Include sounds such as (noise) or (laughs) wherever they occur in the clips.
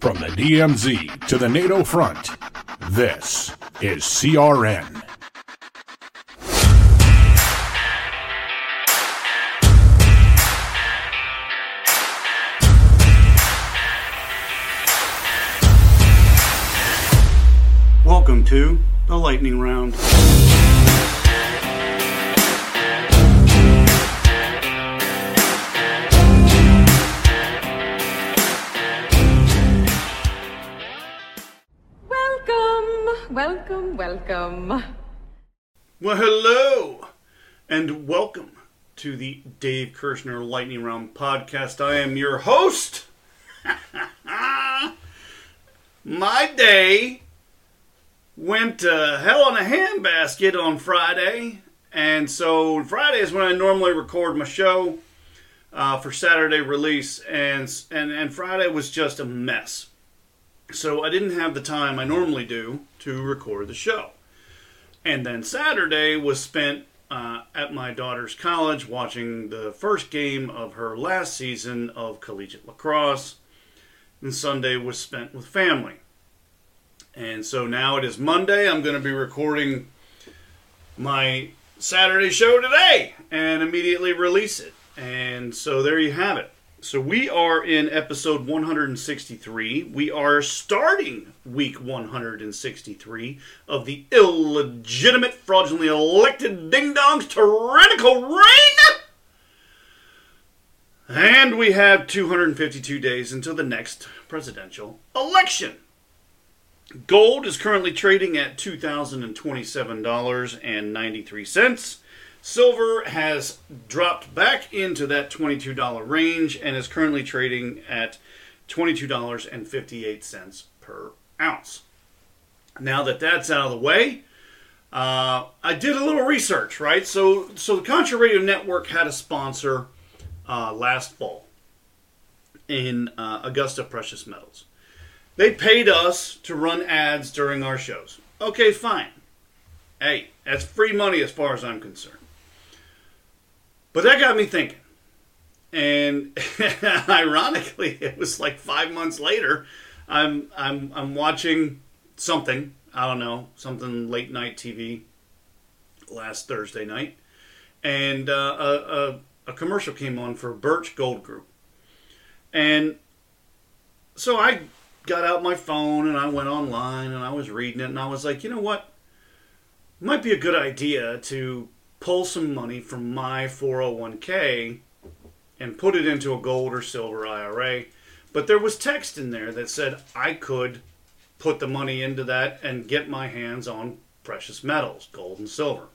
From the DMZ to the NATO front, this is CRN. Welcome to the lightning round. Well, hello, and welcome to the Dave Kershner Lightning Round podcast. I am your host. (laughs) My day went to hell in a handbasket on Friday, and so Friday is when I normally record my show uh, for Saturday release, and and and Friday was just a mess. So I didn't have the time I normally do to record the show. And then Saturday was spent uh, at my daughter's college watching the first game of her last season of collegiate lacrosse. And Sunday was spent with family. And so now it is Monday. I'm going to be recording my Saturday show today and immediately release it. And so there you have it. So we are in episode 163. We are starting week 163 of the illegitimate, fraudulently elected ding dong's tyrannical reign. And we have 252 days until the next presidential election. Gold is currently trading at $2,027.93. Silver has dropped back into that $22 range and is currently trading at $22.58 per ounce. Now that that's out of the way, uh, I did a little research, right? So, so the Contra Radio Network had a sponsor uh, last fall in uh, Augusta Precious Metals. They paid us to run ads during our shows. Okay, fine. Hey, that's free money as far as I'm concerned. But that got me thinking. And (laughs) ironically, it was like five months later. I'm I'm I'm watching something. I don't know something late night TV last Thursday night, and uh, a, a a commercial came on for Birch Gold Group, and so I got out my phone and I went online and I was reading it and I was like, you know what, might be a good idea to pull some money from my 401k and put it into a gold or silver IRA. But there was text in there that said I could put the money into that and get my hands on precious metals, gold and silver.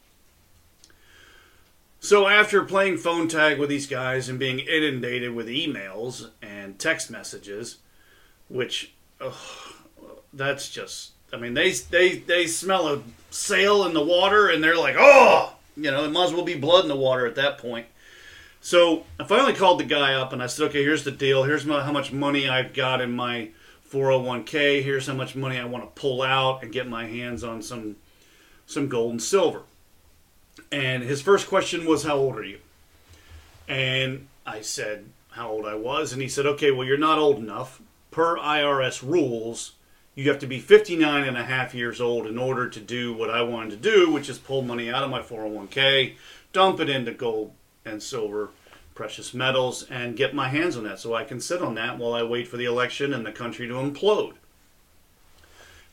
So after playing phone tag with these guys and being inundated with emails and text messages, which ugh, that's just I mean they they they smell a sail in the water and they're like, "Oh, you know, it might as well be blood in the water at that point. So I finally called the guy up and I said, okay, here's the deal. Here's my, how much money I've got in my 401k. Here's how much money I want to pull out and get my hands on some some gold and silver. And his first question was, how old are you? And I said how old I was, and he said, okay, well, you're not old enough. Per IRS rules, you have to be 59 and a half years old in order to do what I wanted to do, which is pull money out of my 401k, dump it into gold and silver, precious metals, and get my hands on that so I can sit on that while I wait for the election and the country to implode.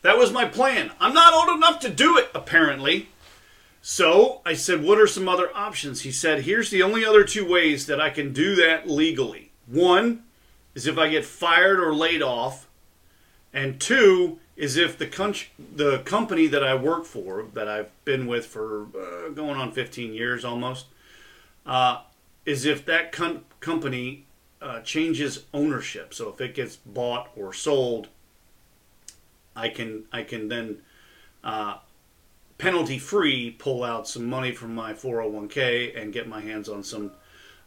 That was my plan. I'm not old enough to do it, apparently. So I said, What are some other options? He said, Here's the only other two ways that I can do that legally. One is if I get fired or laid off and two is if the con- the company that I work for, that I've been with for uh, going on 15 years almost, uh, is if that com- company uh, changes ownership. So if it gets bought or sold, I can I can then uh, penalty free pull out some money from my 401k and get my hands on some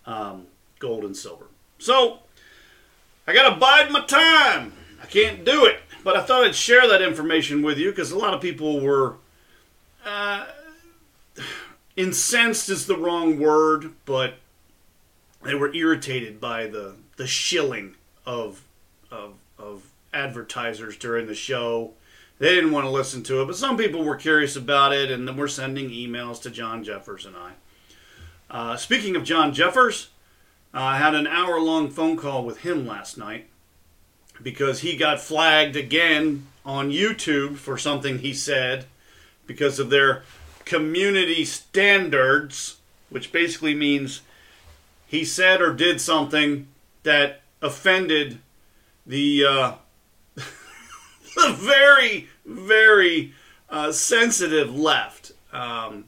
um, gold and silver. So I gotta bide my time. I can't do it. But I thought I'd share that information with you because a lot of people were uh, (sighs) incensed is the wrong word, but they were irritated by the the shilling of of of advertisers during the show. They didn't want to listen to it, but some people were curious about it, and then we're sending emails to John Jeffers and I. Uh, speaking of John Jeffers, uh, I had an hour long phone call with him last night because he got flagged again on YouTube for something he said because of their community standards, which basically means he said or did something that offended the uh, (laughs) the very very uh, sensitive left. Um,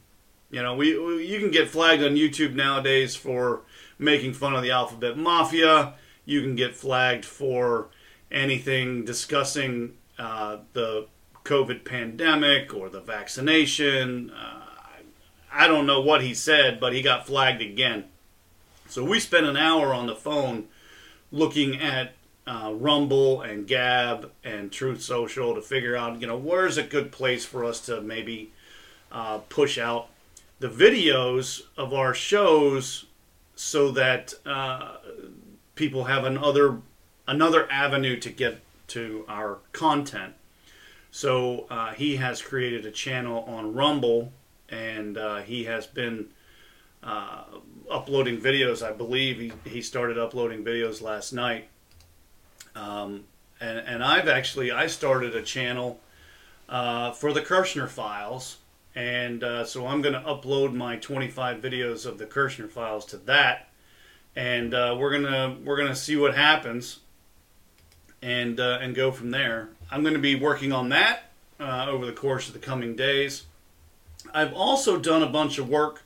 you know, we, we you can get flagged on YouTube nowadays for making fun of the alphabet mafia. You can get flagged for anything discussing uh, the COVID pandemic or the vaccination. Uh, I don't know what he said, but he got flagged again. So we spent an hour on the phone looking at uh, Rumble and Gab and Truth Social to figure out, you know, where's a good place for us to maybe uh, push out the videos of our shows so that uh, people have another another avenue to get to our content. So uh, he has created a channel on Rumble, and uh, he has been uh, uploading videos. I believe he, he started uploading videos last night. Um, and, and I've actually I started a channel uh, for the Kershner Files, and uh, so I'm going to upload my 25 videos of the Kershner Files to that, and uh, we're gonna we're gonna see what happens, and uh, and go from there. I'm going to be working on that uh, over the course of the coming days. I've also done a bunch of work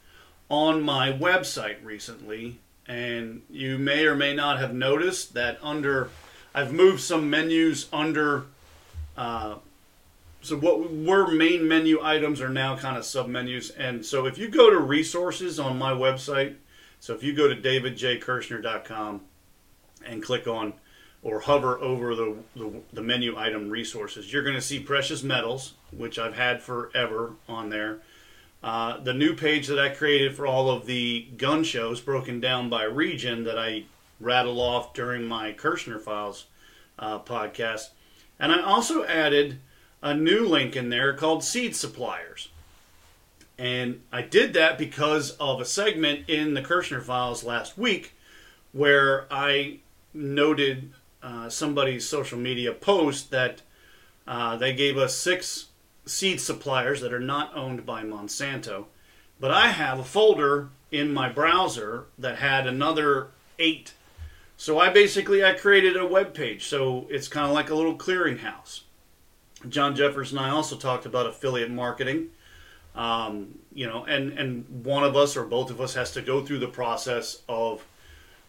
on my website recently, and you may or may not have noticed that under I've moved some menus under. Uh, so what were main menu items are now kind of sub menus, and so if you go to resources on my website, so if you go to davidjkershner.com and click on or hover over the, the, the menu item resources, you're going to see precious metals, which I've had forever on there. Uh, the new page that I created for all of the gun shows, broken down by region, that I rattle off during my Kershner Files uh, podcast. And I also added a new link in there called Seed Suppliers. And I did that because of a segment in the Kershner Files last week where I noted uh, somebody's social media post that uh, they gave us six seed suppliers that are not owned by Monsanto. But I have a folder in my browser that had another eight. So I basically I created a web page. So it's kind of like a little clearinghouse. John Jeffers and I also talked about affiliate marketing. Um, you know, and and one of us or both of us has to go through the process of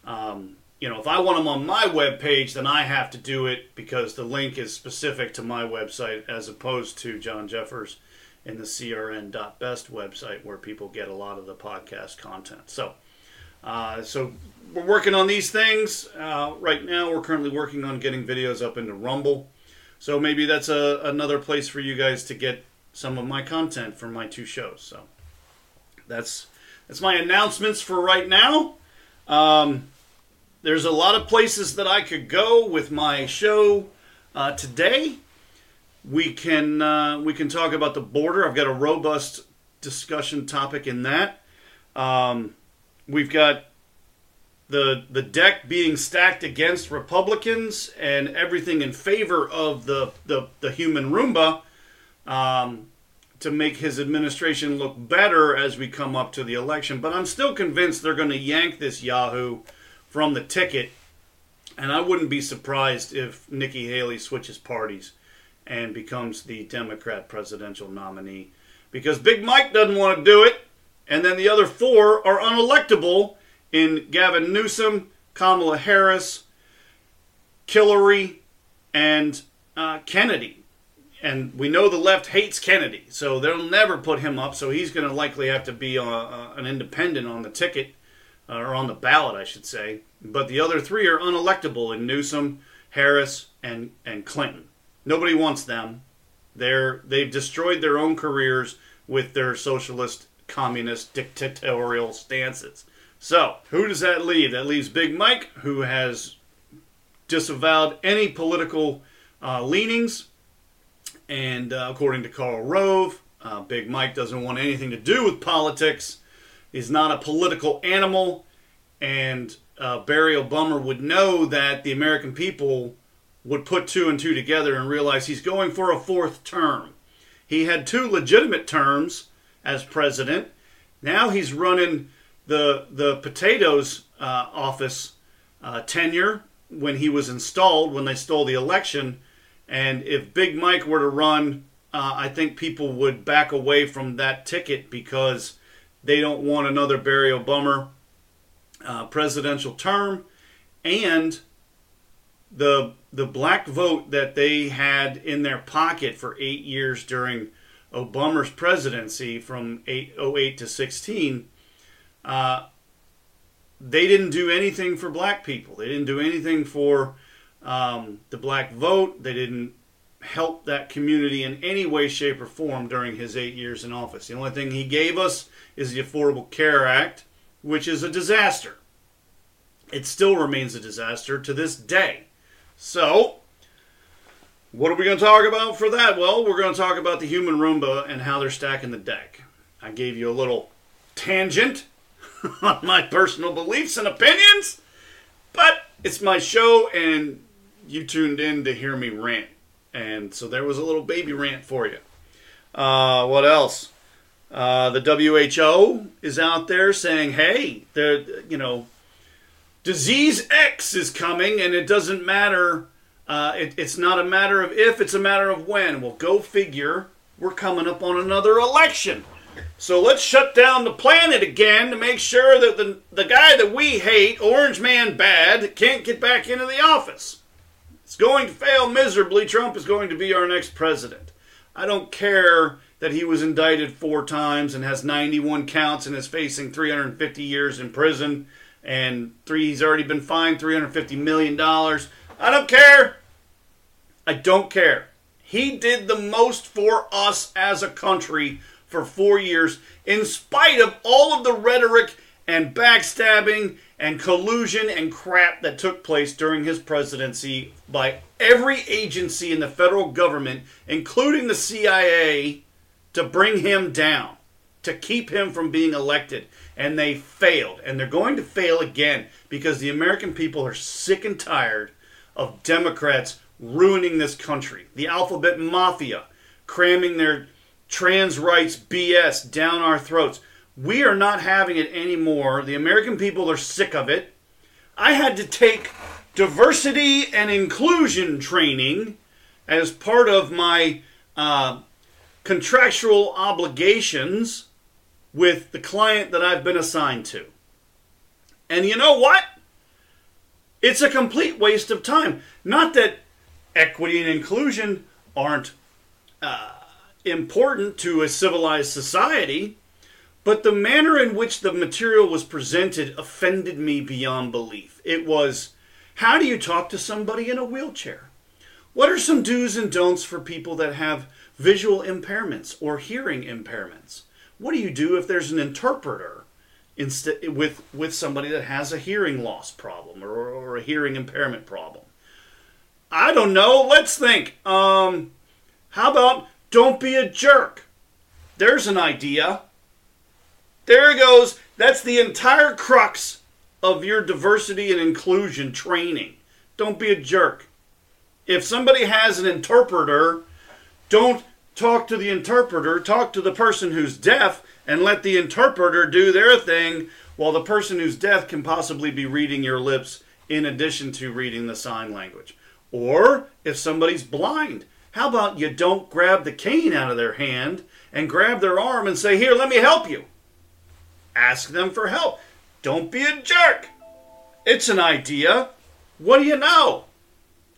um, you know, if I want them on my web page, then I have to do it because the link is specific to my website as opposed to John Jeffers in the crn.best website where people get a lot of the podcast content. So, uh, so we're working on these things uh, right now. We're currently working on getting videos up into Rumble. So maybe that's a, another place for you guys to get some of my content from my two shows. So that's that's my announcements for right now. Um, there's a lot of places that I could go with my show uh, today. We can uh, we can talk about the border. I've got a robust discussion topic in that. Um, we've got the the deck being stacked against Republicans and everything in favor of the the, the human Roomba um, to make his administration look better as we come up to the election. But I'm still convinced they're going to yank this Yahoo from the ticket. And I wouldn't be surprised if Nikki Haley switches parties and becomes the Democrat presidential nominee. Because Big Mike doesn't want to do it, and then the other four are unelectable in Gavin Newsom, Kamala Harris, Hillary, and uh, Kennedy. And we know the left hates Kennedy, so they'll never put him up, so he's going to likely have to be uh, uh, an independent on the ticket uh, or on the ballot, I should say. But the other three are unelectable in Newsom, Harris, and and Clinton. Nobody wants them. They're they've destroyed their own careers with their socialist, communist, dictatorial stances. So who does that leave? That leaves Big Mike, who has disavowed any political uh, leanings. And uh, according to Karl Rove, uh, Big Mike doesn't want anything to do with politics. He's not a political animal. And uh, Barry Obama would know that the American people would put two and two together and realize he's going for a fourth term. He had two legitimate terms as president. Now he's running the the potatoes uh, office uh, tenure when he was installed when they stole the election. And if Big Mike were to run, uh, I think people would back away from that ticket because they don't want another Barry Obama uh, presidential term, and the the black vote that they had in their pocket for eight years during Obama's presidency from 8, 08 to 16, uh, they didn't do anything for black people. They didn't do anything for um, the black vote. They didn't help that community in any way, shape, or form during his eight years in office. The only thing he gave us is the Affordable Care Act, which is a disaster. It still remains a disaster to this day. So, what are we going to talk about for that? Well, we're going to talk about the human Roomba and how they're stacking the deck. I gave you a little tangent (laughs) on my personal beliefs and opinions, but it's my show and you tuned in to hear me rant. And so there was a little baby rant for you. Uh, what else? Uh, the WHO is out there saying, hey, the you know, disease X is coming and it doesn't matter uh, it, it's not a matter of if, it's a matter of when. Well, go figure. We're coming up on another election. So let's shut down the planet again to make sure that the, the guy that we hate, Orange Man Bad, can't get back into the office. It's going to fail miserably. Trump is going to be our next president. I don't care that he was indicted four times and has 91 counts and is facing 350 years in prison and three he's already been fined 350 million dollars. I don't care. I don't care. He did the most for us as a country for four years, in spite of all of the rhetoric and backstabbing and collusion and crap that took place during his presidency by every agency in the federal government, including the CIA, to bring him down, to keep him from being elected. And they failed. And they're going to fail again because the American people are sick and tired of Democrats ruining this country. The alphabet mafia cramming their trans rights BS down our throats. We are not having it anymore. The American people are sick of it. I had to take diversity and inclusion training as part of my uh, contractual obligations with the client that I've been assigned to. And you know what? It's a complete waste of time. Not that equity and inclusion aren't uh, important to a civilized society, but the manner in which the material was presented offended me beyond belief. It was how do you talk to somebody in a wheelchair? What are some do's and don'ts for people that have visual impairments or hearing impairments? What do you do if there's an interpreter? with with somebody that has a hearing loss problem or, or a hearing impairment problem. I don't know. Let's think. Um, how about don't be a jerk? There's an idea. There goes. That's the entire crux of your diversity and inclusion training. Don't be a jerk. If somebody has an interpreter, don't talk to the interpreter, talk to the person who's deaf and let the interpreter do their thing while the person who's deaf can possibly be reading your lips in addition to reading the sign language. Or if somebody's blind, how about you don't grab the cane out of their hand and grab their arm and say, Here, let me help you? Ask them for help. Don't be a jerk. It's an idea. What do you know?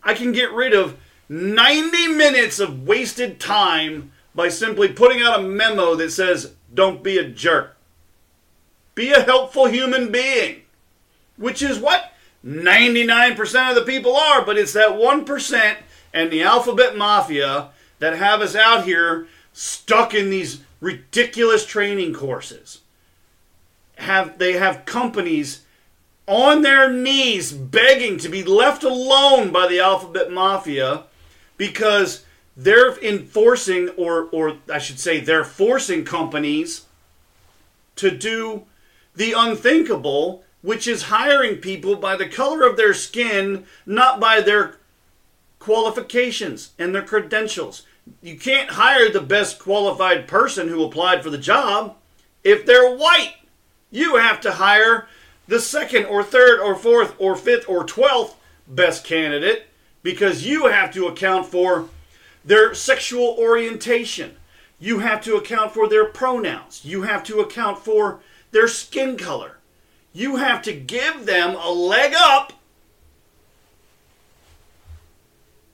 I can get rid of 90 minutes of wasted time by simply putting out a memo that says, don't be a jerk. Be a helpful human being, which is what 99% of the people are, but it's that 1% and the alphabet mafia that have us out here stuck in these ridiculous training courses. Have they have companies on their knees begging to be left alone by the alphabet mafia because they're enforcing, or, or I should say, they're forcing companies to do the unthinkable, which is hiring people by the color of their skin, not by their qualifications and their credentials. You can't hire the best qualified person who applied for the job if they're white. You have to hire the second or third or fourth or fifth or twelfth best candidate because you have to account for their sexual orientation. You have to account for their pronouns. You have to account for their skin color. You have to give them a leg up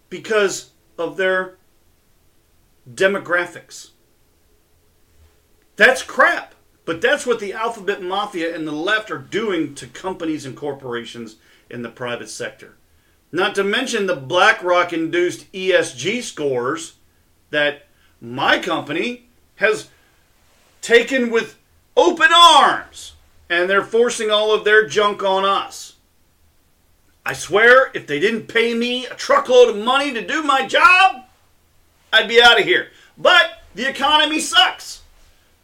because of their demographics. That's crap. But that's what the alphabet mafia and the left are doing to companies and corporations in the private sector. Not to mention the BlackRock induced ESG scores that my company has taken with open arms, and they're forcing all of their junk on us. I swear, if they didn't pay me a truckload of money to do my job, I'd be out of here. But the economy sucks.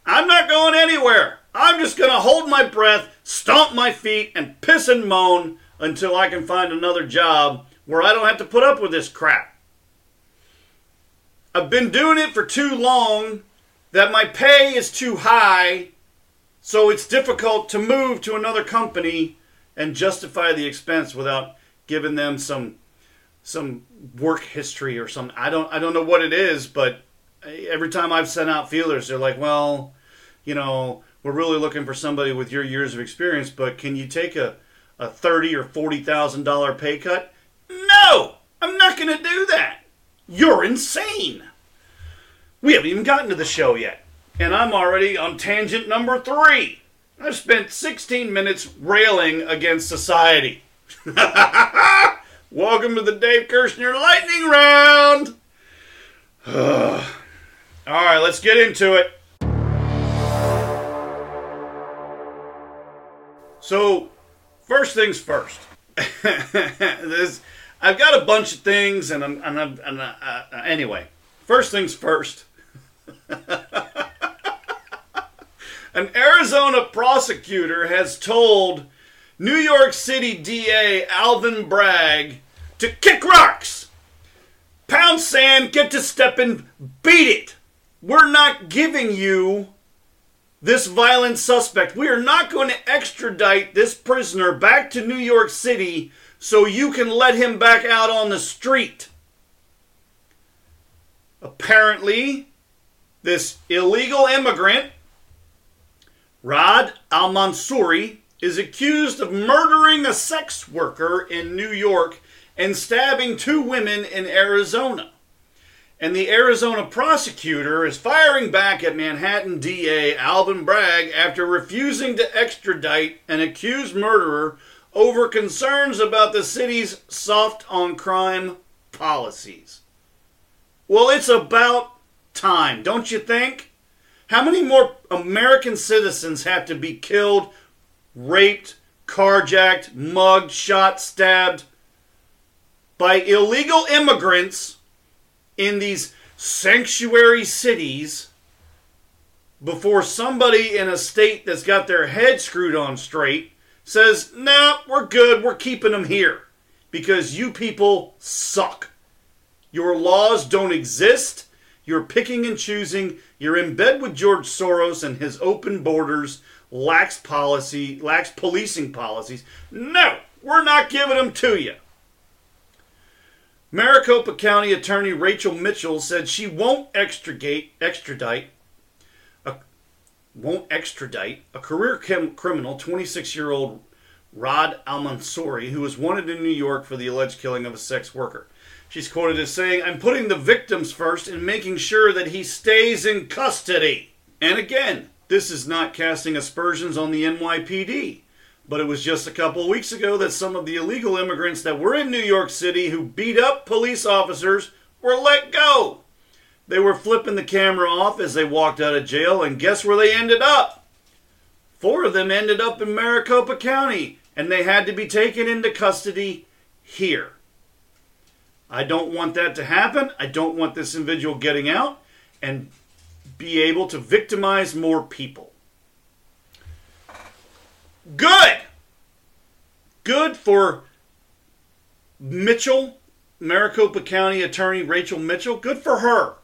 I'm not going anywhere. I'm just going to hold my breath, stomp my feet, and piss and moan until I can find another job where I don't have to put up with this crap. I've been doing it for too long that my pay is too high, so it's difficult to move to another company and justify the expense without giving them some some work history or something. I don't I don't know what it is, but every time I've sent out feelers, they're like, "Well, you know, we're really looking for somebody with your years of experience, but can you take a a thirty or forty thousand dollar pay cut?" No, I'm not going to do that. You're insane. We haven't even gotten to the show yet, and I'm already on tangent number three. I've spent 16 minutes railing against society. (laughs) Welcome to the Dave Kershner Lightning Round. (sighs) All right, let's get into it. So, first things first. (laughs) this, I've got a bunch of things, and I'm, and I'm, and uh, uh, anyway. First things first. (laughs) An Arizona prosecutor has told New York City DA Alvin Bragg to kick rocks, pound sand, get to stepping, beat it. We're not giving you this violent suspect. We are not going to extradite this prisoner back to New York City so you can let him back out on the street. Apparently, this illegal immigrant, Rod Al Mansouri, is accused of murdering a sex worker in New York and stabbing two women in Arizona. And the Arizona prosecutor is firing back at Manhattan DA Alvin Bragg after refusing to extradite an accused murderer over concerns about the city's soft on crime policies. Well, it's about time, don't you think? How many more American citizens have to be killed, raped, carjacked, mugged, shot, stabbed by illegal immigrants in these sanctuary cities before somebody in a state that's got their head screwed on straight says, nah, we're good, we're keeping them here because you people suck. Your laws don't exist. You're picking and choosing. You're in bed with George Soros and his open borders, lax policy, lax policing policies. No, we're not giving them to you. Maricopa County Attorney Rachel Mitchell said she won't extradite, extradite, a, won't extradite a career chem, criminal, 26-year-old Raad Almansoori who was wanted in New York for the alleged killing of a sex worker. She's quoted as saying, "I'm putting the victims first and making sure that he stays in custody." And again, this is not casting aspersions on the NYPD. But it was just a couple of weeks ago that some of the illegal immigrants that were in New York City who beat up police officers were let go. They were flipping the camera off as they walked out of jail, and guess where they ended up? Four of them ended up in Maricopa County, and they had to be taken into custody here. I don't want that to happen. I don't want this individual getting out and be able to victimize more people. Good. Good for Mitchell, Maricopa County Attorney Rachel Mitchell. Good for her.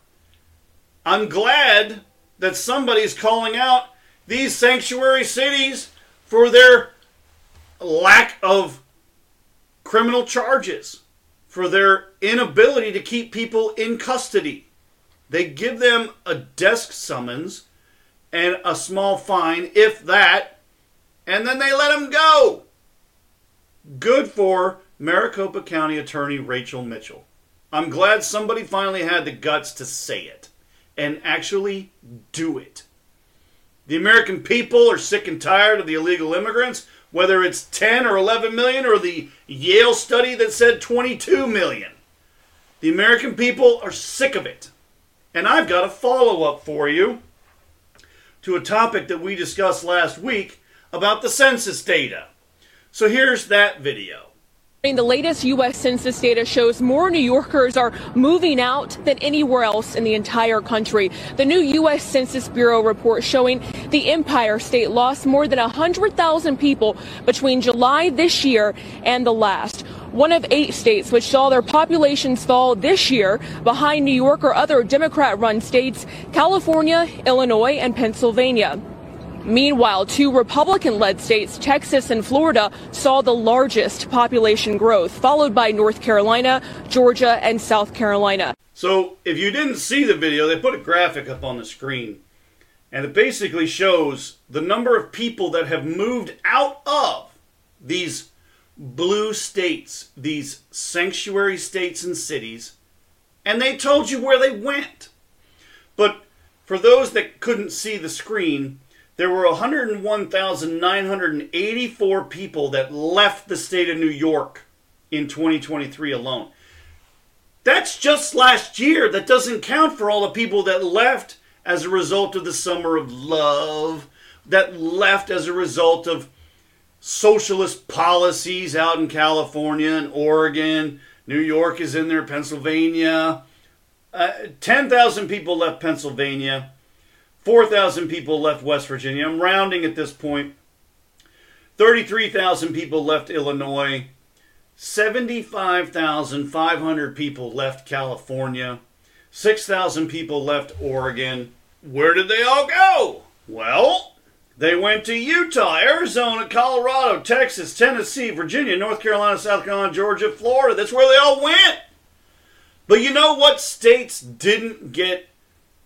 I'm glad that somebody's calling out these sanctuary cities for their lack of criminal charges, for their inability to keep people in custody. They give them a desk summons and a small fine, if that, and then they let him go. Good for Maricopa County Attorney Rachel Mitchell. I'm glad somebody finally had the guts to say it and actually do it. The American people are sick and tired of the illegal immigrants, whether it's 10 or 11 million or the Yale study that said 22 million. The American people are sick of it. And I've got a follow up for you to a topic that we discussed last week about the census data. So here's that video. The latest U.S. Census data shows more New Yorkers are moving out than anywhere else in the entire country. The new U.S. Census Bureau report showing the Empire State lost more than 100,000 people between July this year and the last. One of eight states which saw their populations fall this year behind New York or other Democrat run states, California, Illinois, and Pennsylvania. Meanwhile, two Republican led states, Texas and Florida, saw the largest population growth, followed by North Carolina, Georgia, and South Carolina. So, if you didn't see the video, they put a graphic up on the screen. And it basically shows the number of people that have moved out of these blue states, these sanctuary states and cities, and they told you where they went. But for those that couldn't see the screen, there were 101,984 people that left the state of New York in 2023 alone. That's just last year. That doesn't count for all the people that left as a result of the summer of love, that left as a result of socialist policies out in California and Oregon. New York is in there, Pennsylvania. Uh, 10,000 people left Pennsylvania. 4,000 people left West Virginia. I'm rounding at this point. 33,000 people left Illinois. 75,500 people left California. 6,000 people left Oregon. Where did they all go? Well, they went to Utah, Arizona, Colorado, Texas, Tennessee, Virginia, North Carolina, South Carolina, Georgia, Florida. That's where they all went. But you know what states didn't get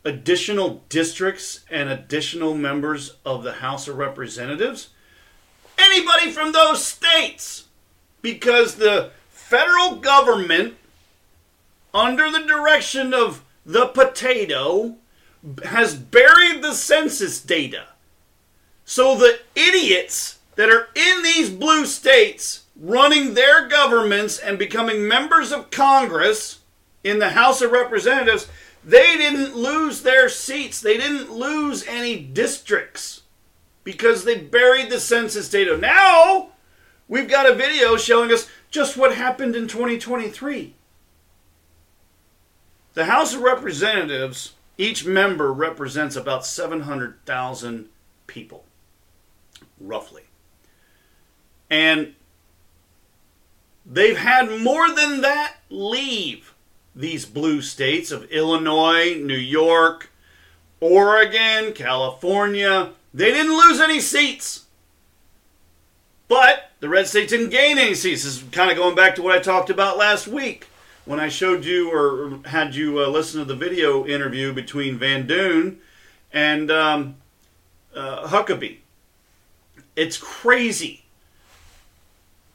additional districts and additional members of the House of Representatives? Anybody from those states. Because the federal government, under the direction of the potato, has buried the census data. So the idiots that are in these blue states running their governments and becoming members of Congress in the House of Representatives they didn't lose their seats. They didn't lose any districts because they buried the census data. Now, we've got a video showing us just what happened in 2023. The House of Representatives, each member represents about 700,000 people, roughly. And they've had more than that leave these blue states of Illinois, New York, Oregon, California. They didn't lose any seats. But the red states didn't gain any seats. This is kind of going back to what I talked about last week when I showed you or had you uh, listen to the video interview between Van Duyn and um, uh, Huckabee. It's crazy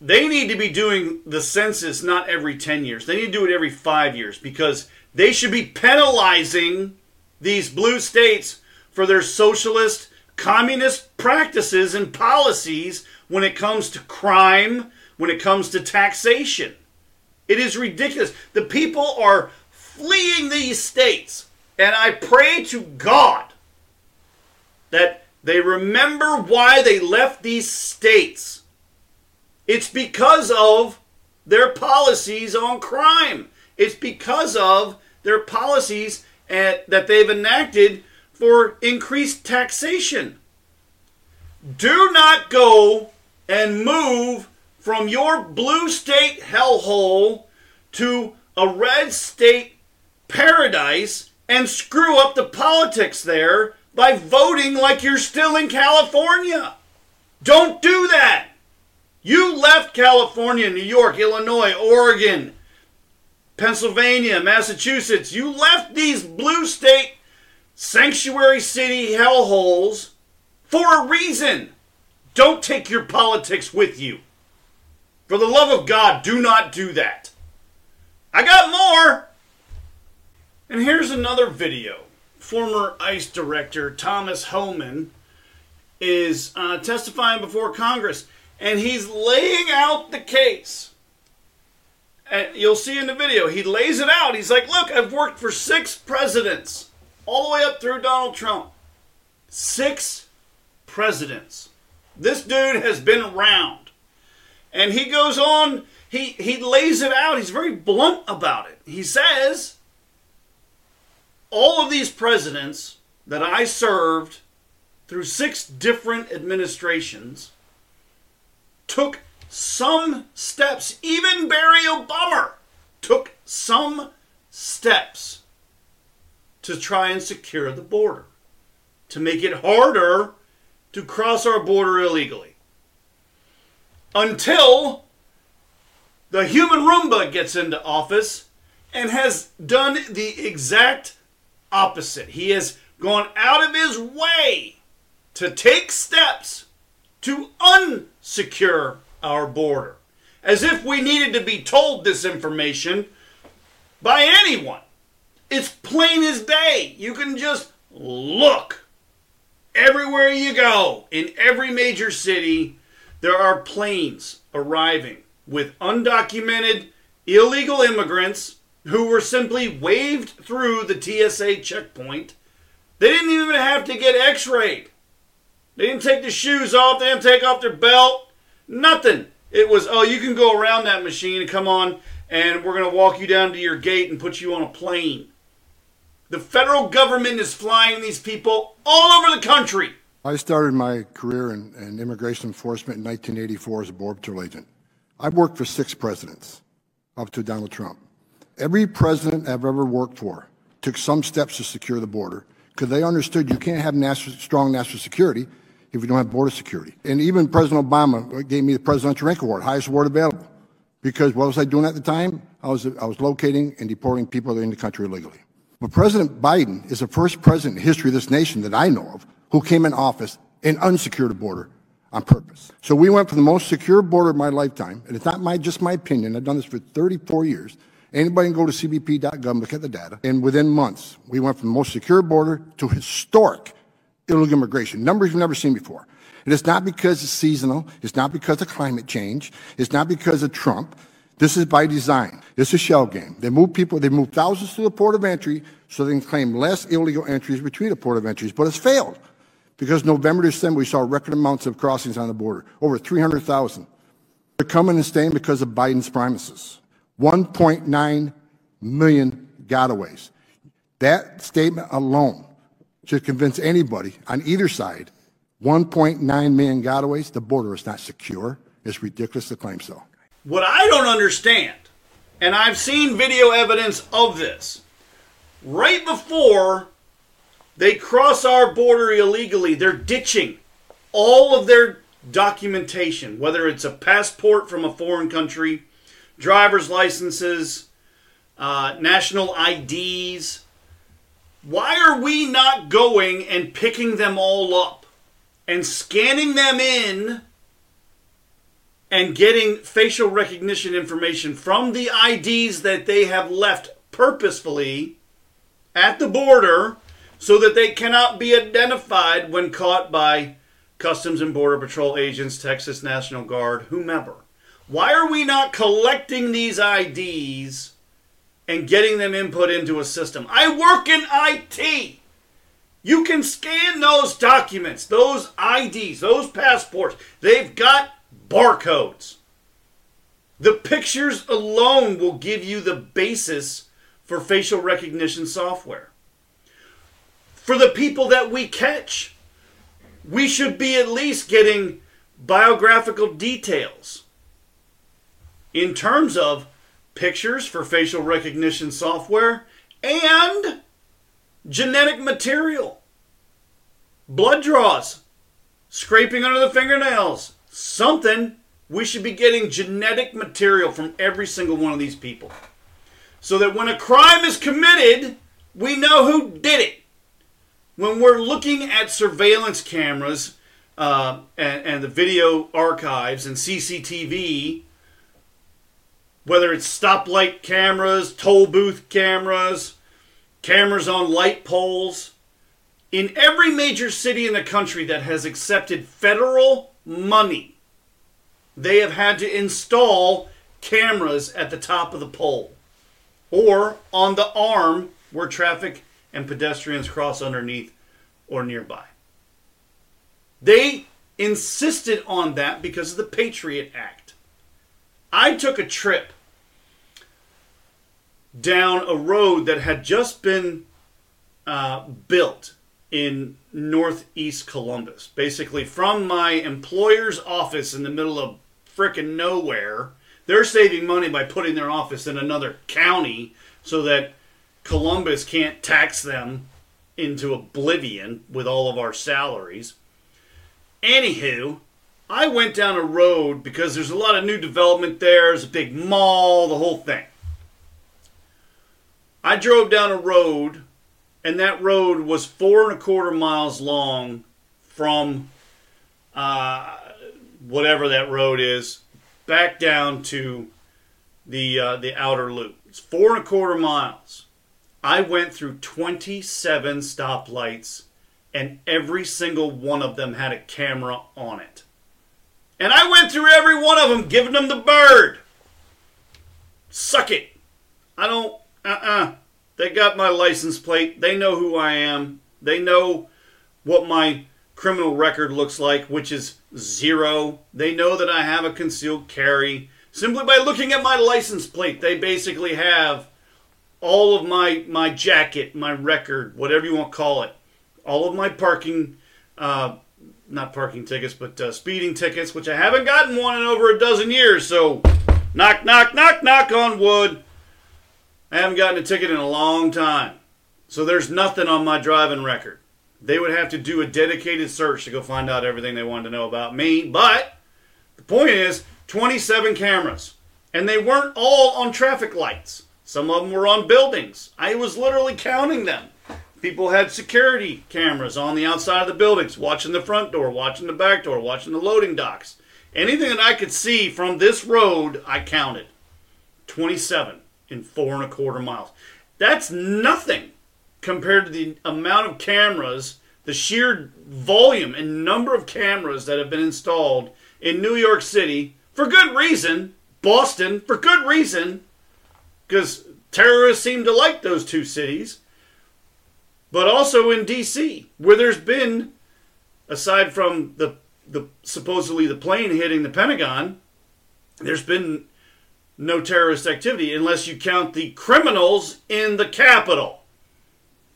they need to be doing the census not every 10 years. They need to do it every five years because they should be penalizing these blue states for their socialist, communist practices and policies when it comes to crime, when it comes to taxation. It is ridiculous. The people are fleeing these states. And I pray to God that they remember why they left these states it's because of their policies on crime It's because of their policies at, that they've enacted for increased taxation. Do not go and move from your blue state hellhole to a red state paradise and screw up the politics there by voting like you're still in California. Don't do that. You left California, New York, Illinois, Oregon, Pennsylvania, Massachusetts. You left these blue state sanctuary city hellholes for a reason. Don't take your politics with you. For the love of God, do not do that. I got more. And here's another video. Former ICE Director Thomas Homan is uh, testifying before Congress, and he's laying out the case. And you'll see in the video, he lays it out. He's like, Look, I've worked for six presidents, all the way up through Donald Trump. Six presidents. This dude has been around. And he goes on, he, he lays it out. He's very blunt about it. He says, All of these presidents that I served through six different administrations took some steps. Even Barry Obama took some steps to try and secure the border, to make it harder to cross our border illegally. Until the human Roomba gets into office and has done the exact opposite. He has gone out of his way to take steps to unsecure our border. As if we needed to be told this information by anyone. It's plain as day. You can just look. Everywhere you go, in every major city, there are planes arriving with undocumented illegal immigrants who were simply waved through the TSA checkpoint. They didn't even have to get x rayed. They didn't take the shoes off, they didn't take off their belt. Nothing. It was, oh, you can go around that machine and come on, and we're going to walk you down to your gate and put you on a plane. The federal government is flying these people all over the country. I started my career in, in immigration enforcement in 1984 as a Border Patrol agent. I've worked for six presidents, up to Donald Trump. Every president I've ever worked for took some steps to secure the border because they understood you can't have national, strong national security if you don't have border security. And even President Obama gave me the Presidential Rank Award, highest award available. Because what was I doing at the time? I was, I was locating and deporting people in the country illegally. But President Biden is the first president in the history of this nation that I know of who came in office and unsecured a border on purpose. So we went from the most secure border of my lifetime, and it's not my, just my opinion. I've done this for 34 years. Anybody can go to cbp.gov, look at the data. And within months, we went from the most secure border to historic illegal immigration, numbers you've never seen before. And it's not because it's seasonal. It's not because of climate change. It's not because of Trump. This is by design. It's a shell game. They move people, they move thousands to the port of entry so they can claim less illegal entries between the port of entries, but it's failed. Because November, December, we saw record amounts of crossings on the border, over 300,000. They're coming and staying because of Biden's promises. 1.9 million gotaways. That statement alone should convince anybody on either side 1.9 million gotaways, the border is not secure. It's ridiculous to claim so. What I don't understand, and I've seen video evidence of this, right before they cross our border illegally, they're ditching all of their documentation, whether it's a passport from a foreign country, driver's licenses, uh, national IDs. Why are we not going and picking them all up and scanning them in and getting facial recognition information from the IDs that they have left purposefully at the border so that they cannot be identified when caught by Customs and Border Patrol agents, Texas National Guard, whomever? Why are we not collecting these IDs and getting them input into a system? I work in IT. You can scan those documents, those IDs, those passports. They've got barcodes. The pictures alone will give you the basis for facial recognition software. For the people that we catch, we should be at least getting biographical details in terms of pictures for facial recognition software and genetic material, blood draws, scraping under the fingernails, something. We should be getting genetic material from every single one of these people. So that when a crime is committed, we know who did it. When we're looking at surveillance cameras uh, and, and the video archives and CCTV, whether it's stoplight cameras, toll booth cameras, cameras on light poles. In every major city in the country that has accepted federal money, they have had to install cameras at the top of the pole or on the arm where traffic and pedestrians cross underneath or nearby. They insisted on that because of the Patriot Act. I took a trip down a road that had just been uh, built in northeast Columbus. Basically, from my employer's office in the middle of frickin' nowhere, they're saving money by putting their office in another county so that Columbus can't tax them into oblivion with all of our salaries. Anywho, I went down a road because there's a lot of new development there. There's a big mall, the whole thing. I drove down a road, and that road was four and a quarter miles long from uh, whatever that road is back down to the uh, the outer loop. It's four and a quarter miles. I went through 27 stoplights, and every single one of them had a camera on it. And I went through every one of them, giving them the bird. Suck it. I don't. Uh uh-uh. uh They got my license plate. They know who I am. They know what my criminal record looks like, which is zero. They know that I have a concealed carry. Simply by looking at my license plate, they basically have all of my my jacket, my record, whatever you want to call it, all of my parking, uh, not parking tickets, but uh, speeding tickets, which I haven't gotten one in over a dozen years. So, knock, knock, knock, knock on wood. I haven't gotten a ticket in a long time. So there's nothing on my driving record. They would have to do a dedicated search to go find out everything they wanted to know about me. But the point is 27 cameras. And they weren't all on traffic lights. Some of them were on buildings. I was literally counting them. People had security cameras on the outside of the buildings, watching the front door, watching the back door, watching the loading docks. Anything that I could see from this road, I counted. 27 in four and a quarter miles. That's nothing compared to the amount of cameras, the sheer volume and number of cameras that have been installed in New York City for good reason, Boston for good reason, because terrorists seem to like those two cities, but also in D.C., where there's been, aside from the the supposedly the plane hitting the Pentagon, there's been no terrorist activity unless you count the criminals in the Capitol.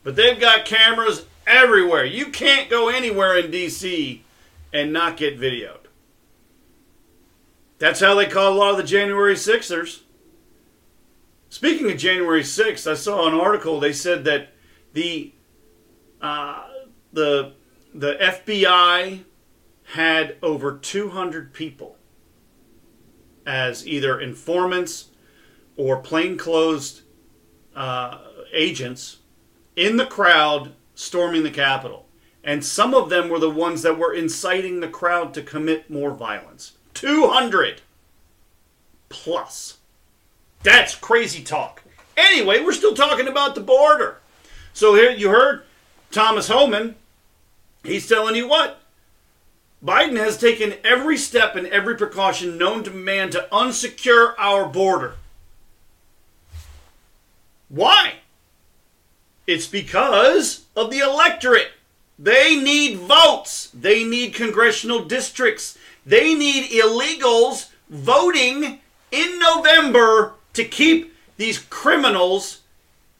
But they've got cameras everywhere. You can't go anywhere in D.C. and not get videoed. That's how they caught a lot of the January Sixers. Speaking of January 6th, I saw an article. They said that the uh, the the FBI had over 200 people as either informants or plainclothes uh, agents in the crowd storming the Capitol. And some of them were the ones that were inciting the crowd to commit more violence. 200 plus. That's crazy talk. Anyway, we're still talking about the border. So here you heard Thomas Homan. He's telling you what? Biden has taken every step and every precaution known to man to unsecure our border. Why? It's because of the electorate. They need votes. They need congressional districts. They need illegals voting in November to keep these criminals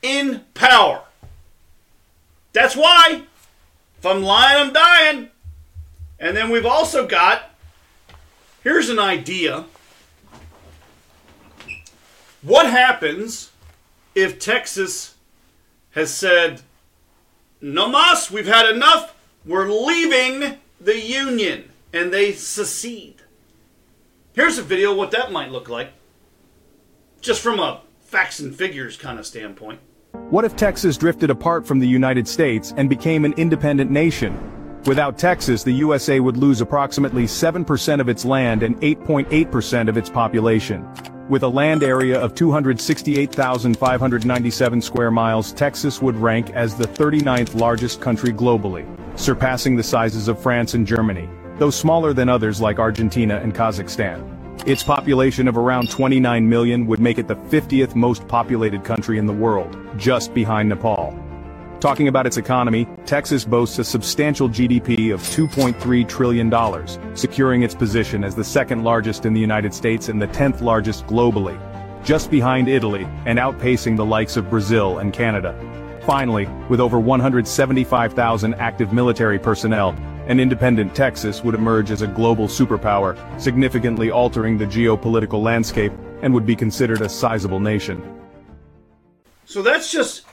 in power. That's why. If I'm lying, I'm dying. And then we've also got here's an idea. What happens if Texas has said, no mas, we've had enough, we're leaving the Union, and they secede? Here's a video what that might look like, just from a facts and figures kind of standpoint. What if Texas drifted apart from the United States and became an independent nation? Without Texas, the USA would lose approximately 7% of its land and 8.8% of its population. With a land area of 268,597 square miles, Texas would rank as the 39th largest country globally, surpassing the sizes of France and Germany, though smaller than others like Argentina and Kazakhstan. Its population of around 29 million would make it the 50th most populated country in the world, just behind Nepal. Talking about its economy, Texas boasts a substantial GDP of $2.3 trillion, securing its position as the second largest in the United States and the 10th largest globally, just behind Italy and outpacing the likes of Brazil and Canada. Finally, with over 175,000 active military personnel, an independent Texas would emerge as a global superpower, significantly altering the geopolitical landscape, and would be considered a sizable nation. So that's just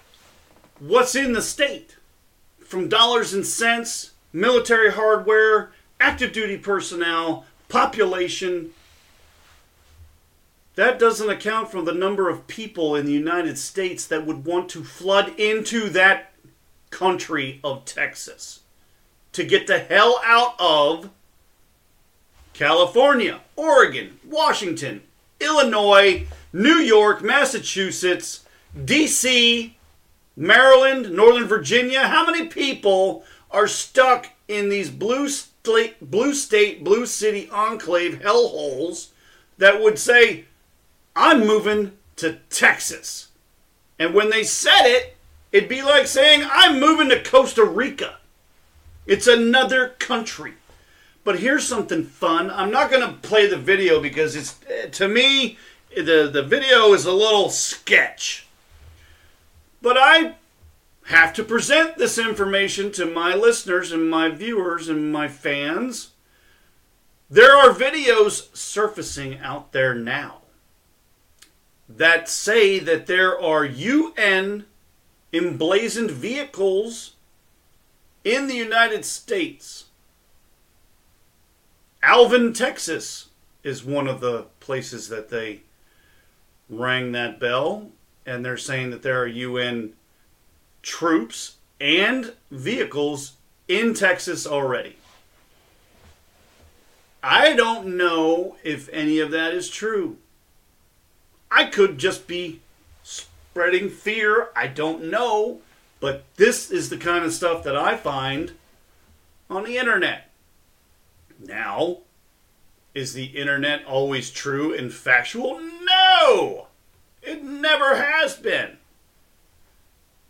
what's in the state from dollars and cents, military hardware, active duty personnel, population. That doesn't account for the number of people in the United States that would want to flood into that country of Texas to get the hell out of California, Oregon, Washington, Illinois, New York, Massachusetts, D.C., Maryland, Northern Virginia. How many people are stuck in these blue state, blue state, blue city enclave hellholes that would say, I'm moving to Texas? And when they said it, it'd be like saying, I'm moving to Costa Rica. It's another country. But here's something fun. I'm not going to play the video because it's to me the the video is a little sketch. But I have to present this information to my listeners and my viewers and my fans. There are videos surfacing out there now that say that there are UN emblazoned vehicles in the United States. Alvin, Texas is one of the places that they rang that bell, and they're saying that there are UN troops and vehicles in Texas already. I don't know if any of that is true. I could just be spreading fear. I don't know. But this is the kind of stuff that I find on the internet. Now, is the internet always true and factual? No! It never has been.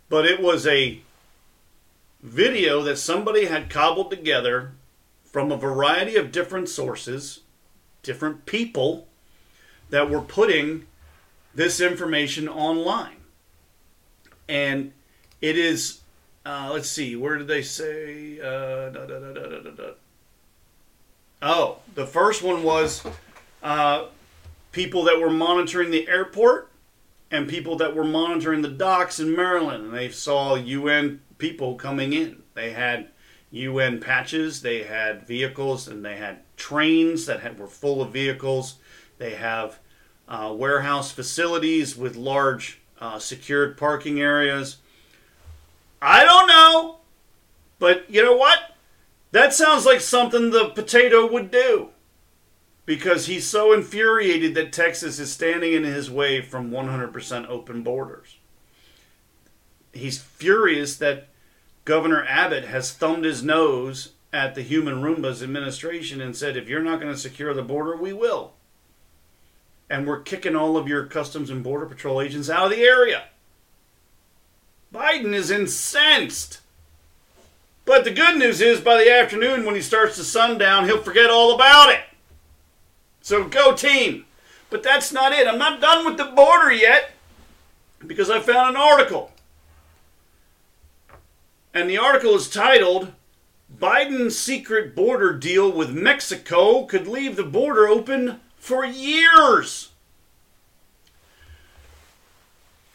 But it was a video that somebody had cobbled together from a variety of different sources, different people that were putting this information online. And it is, uh, let's see, where did they say? Uh, da, da, da, oh, the first one was uh, people that were monitoring the airport and people that were monitoring the docks in Maryland. And they saw UN people coming in. They had UN patches, they had vehicles, and they had trains that had, were full of vehicles. They have uh, warehouse facilities with large uh, secured parking areas. I don't know. But you know what? That sounds like something the potato would do. Because he's so infuriated that Texas is standing in his way from 100% open borders. He's furious that Governor Abbott has thumbed his nose at the Human Roomba's administration and said, if you're not going to secure the border, we will. And we're kicking all of your Customs and Border Patrol agents out of the area. Biden is incensed. But the good news is, by the afternoon, when he starts to sundown, he'll forget all about it. So go, team. But that's not it. I'm not done with the border yet because I found an article. And the article is titled Biden's secret border deal with Mexico could leave the border open for years.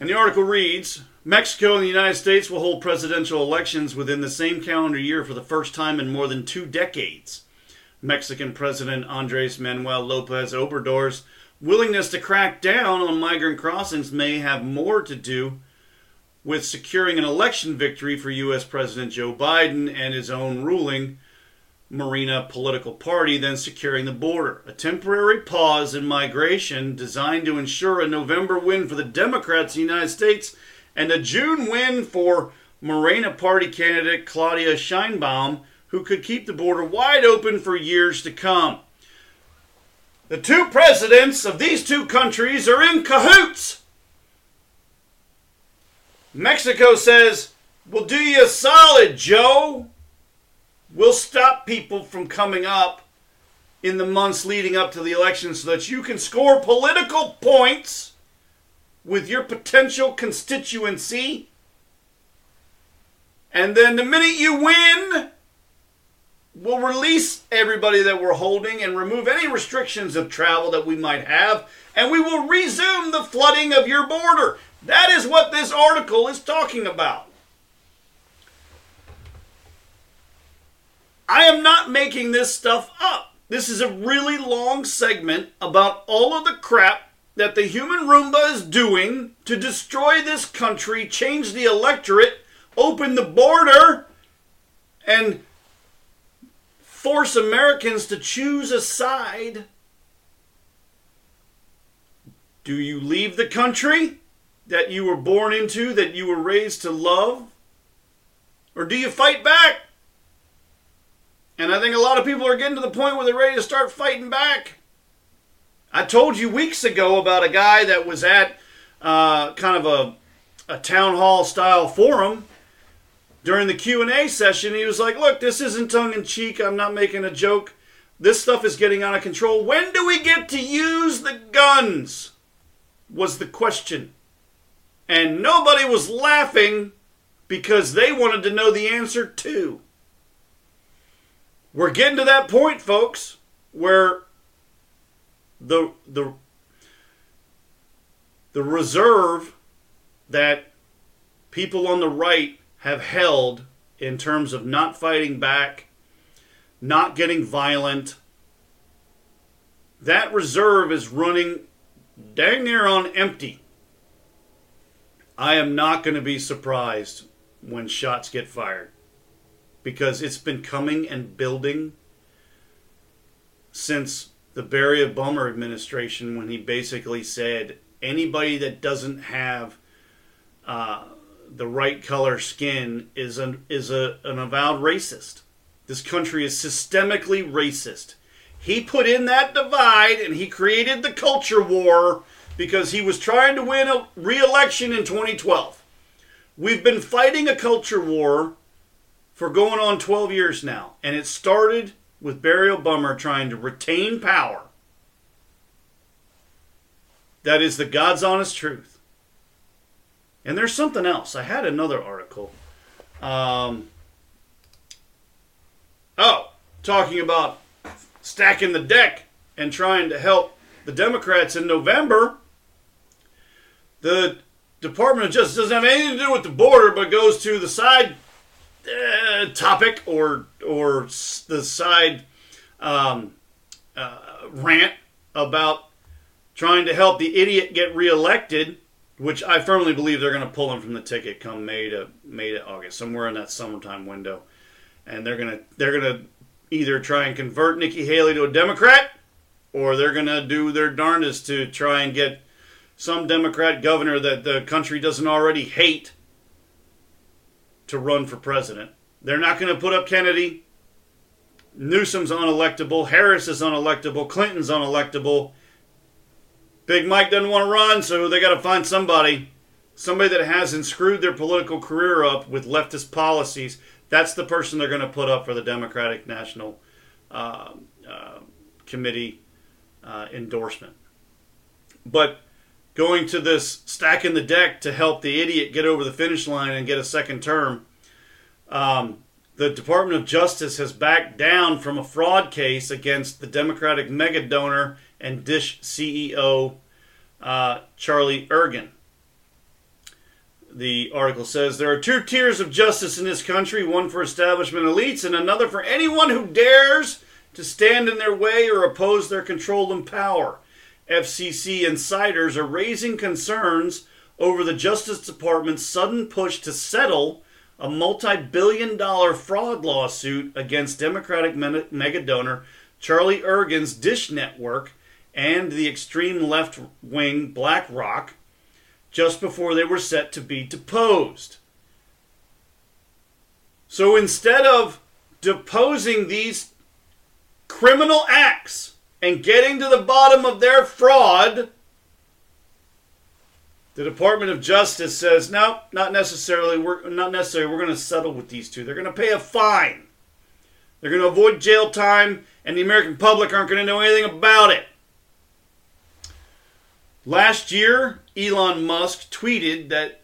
And the article reads Mexico and the United States will hold presidential elections within the same calendar year for the first time in more than two decades. Mexican President Andres Manuel Lopez Obrador's willingness to crack down on migrant crossings may have more to do with securing an election victory for U.S. President Joe Biden and his own ruling Morena political party than securing the border. A temporary pause in migration designed to ensure a November win for the Democrats in the United States and a June win for Morena party candidate Claudia Sheinbaum, who could keep the border wide open for years to come. The two presidents of these two countries are in cahoots. Mexico says, We'll do you a solid, Joe. We'll stop people from coming up in the months leading up to the election so that you can score political points with your potential constituency. And then the minute you win, we'll release everybody that we're holding and remove any restrictions of travel that we might have, and we will resume the flooding of your border. That is what this article is talking about. I am not making this stuff up. This is a really long segment about all of the crap that the human Roomba is doing to destroy this country, change the electorate, open the border, and force Americans to choose a side. Do you leave the country that you were born into, that you were raised to love? Or do you fight back? And I think a lot of people are getting to the point where they're ready to start fighting back. I told you weeks ago about a guy that was at uh, kind of a, a town hall style forum during the q&a session he was like look this isn't tongue-in-cheek i'm not making a joke. This stuff is getting out of control. When do we get to use the guns? was the question. And nobody was laughing because they wanted to know the answer too we're getting to that point folks where the the the reserve that people on the right have held in terms of not fighting back, not getting violent. That reserve is running dang near on empty. I am not going to be surprised when shots get fired because it's been coming and building since the Barry Obama administration when he basically said anybody that doesn't have uh, the right color skin is an is a, an avowed racist. This country is systemically racist. He put in that divide and he created the culture war because he was trying to win a re-election in 2012. We've been fighting a culture war for going on 12 years now, and it started with Barry Obama trying to retain power. That is the God's honest truth. And there's something else. I had another article. Um, oh, talking about stacking the deck and trying to help the Democrats in November. The Department of Justice doesn't have anything to do with the border, but goes to the side uh, topic or or the side um, uh, rant about trying to help the idiot get reelected which I firmly believe they're going to pull him from the ticket come May to May to August, somewhere in that summertime window, and they're gonna they're gonna either try and convert Nikki Haley to a Democrat, or they're gonna do their darndest to try and get some Democrat governor that the country doesn't already hate to run for president. They're not going to put up Kennedy. Newsom's unelectable. Harris is unelectable. Clinton's unelectable. Big Mike doesn't want to run, so they got to find somebody, somebody that hasn't screwed their political career up with leftist policies. That's the person they're going to put up for the Democratic National uh, uh, Committee uh, endorsement. but going to this stacking the deck to help the idiot get over the finish line and get a second term. Um, the Department of Justice has backed down from a fraud case against the Democratic mega donor and Dish CEO uh, Charlie Ergen. The article says there are two tiers of justice in this country one for establishment elites and another for anyone who dares to stand in their way or oppose their control and power. FCC insiders are raising concerns over the Justice Department's sudden push to settle a multi billion dollar fraud lawsuit against Democratic mega donor Charlie Ergen's Dish Network and the extreme left wing BlackRock just before they were set to be deposed. So instead of deposing these criminal acts and getting to the bottom of their fraud, the Department of Justice says, no, not necessarily. We're not necessarily. We're going to settle with these two. They're going to pay a fine. They're going to avoid jail time, and the American public aren't going to know anything about it. Last year, Elon Musk tweeted that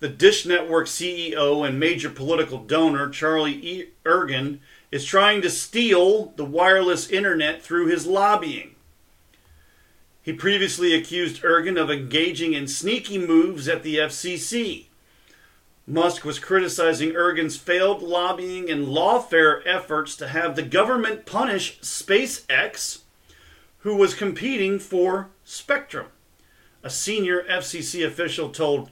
the Dish Network CEO and major political donor Charlie Ergen is trying to steal the wireless internet through his lobbying. He previously accused Ergen of engaging in sneaky moves at the FCC. Musk was criticizing Ergen's failed lobbying and lawfare efforts to have the government punish SpaceX, who was competing for Spectrum. A senior FCC official told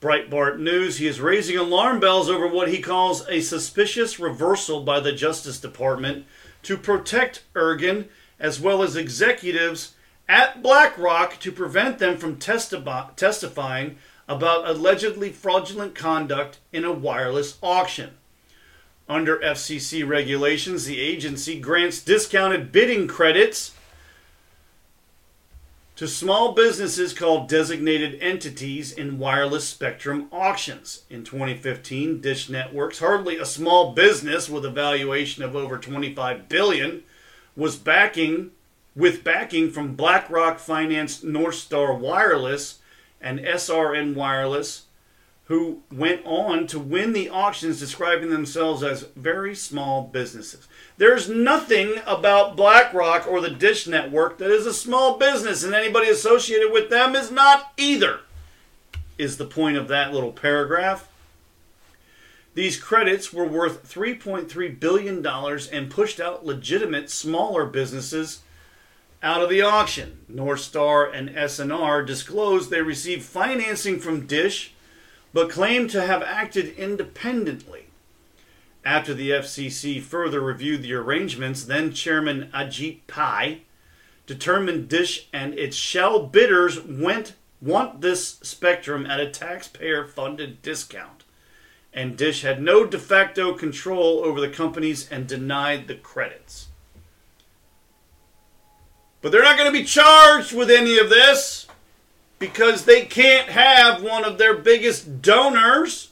Breitbart News he is raising alarm bells over what he calls a suspicious reversal by the Justice Department to protect Ergen as well as executives at BlackRock to prevent them from testi- testifying about allegedly fraudulent conduct in a wireless auction. Under FCC regulations, the agency grants discounted bidding credits to small businesses called designated entities in wireless spectrum auctions. In 2015, Dish Networks, hardly a small business with a valuation of over 25 billion, was backing with backing from BlackRock financed Northstar Wireless and SRN Wireless, who went on to win the auctions, describing themselves as very small businesses. There's nothing about BlackRock or the Dish Network that is a small business, and anybody associated with them is not either, is the point of that little paragraph. These credits were worth $3.3 billion and pushed out legitimate smaller businesses out of the auction. North Star and SNR disclosed they received financing from Dish, but claimed to have acted independently. After the FCC further reviewed the arrangements, then Chairman Ajit Pai determined Dish and its shell bidders went want this spectrum at a taxpayer-funded discount. And Dish had no de facto control over the companies and denied the credits. But they're not going to be charged with any of this because they can't have one of their biggest donors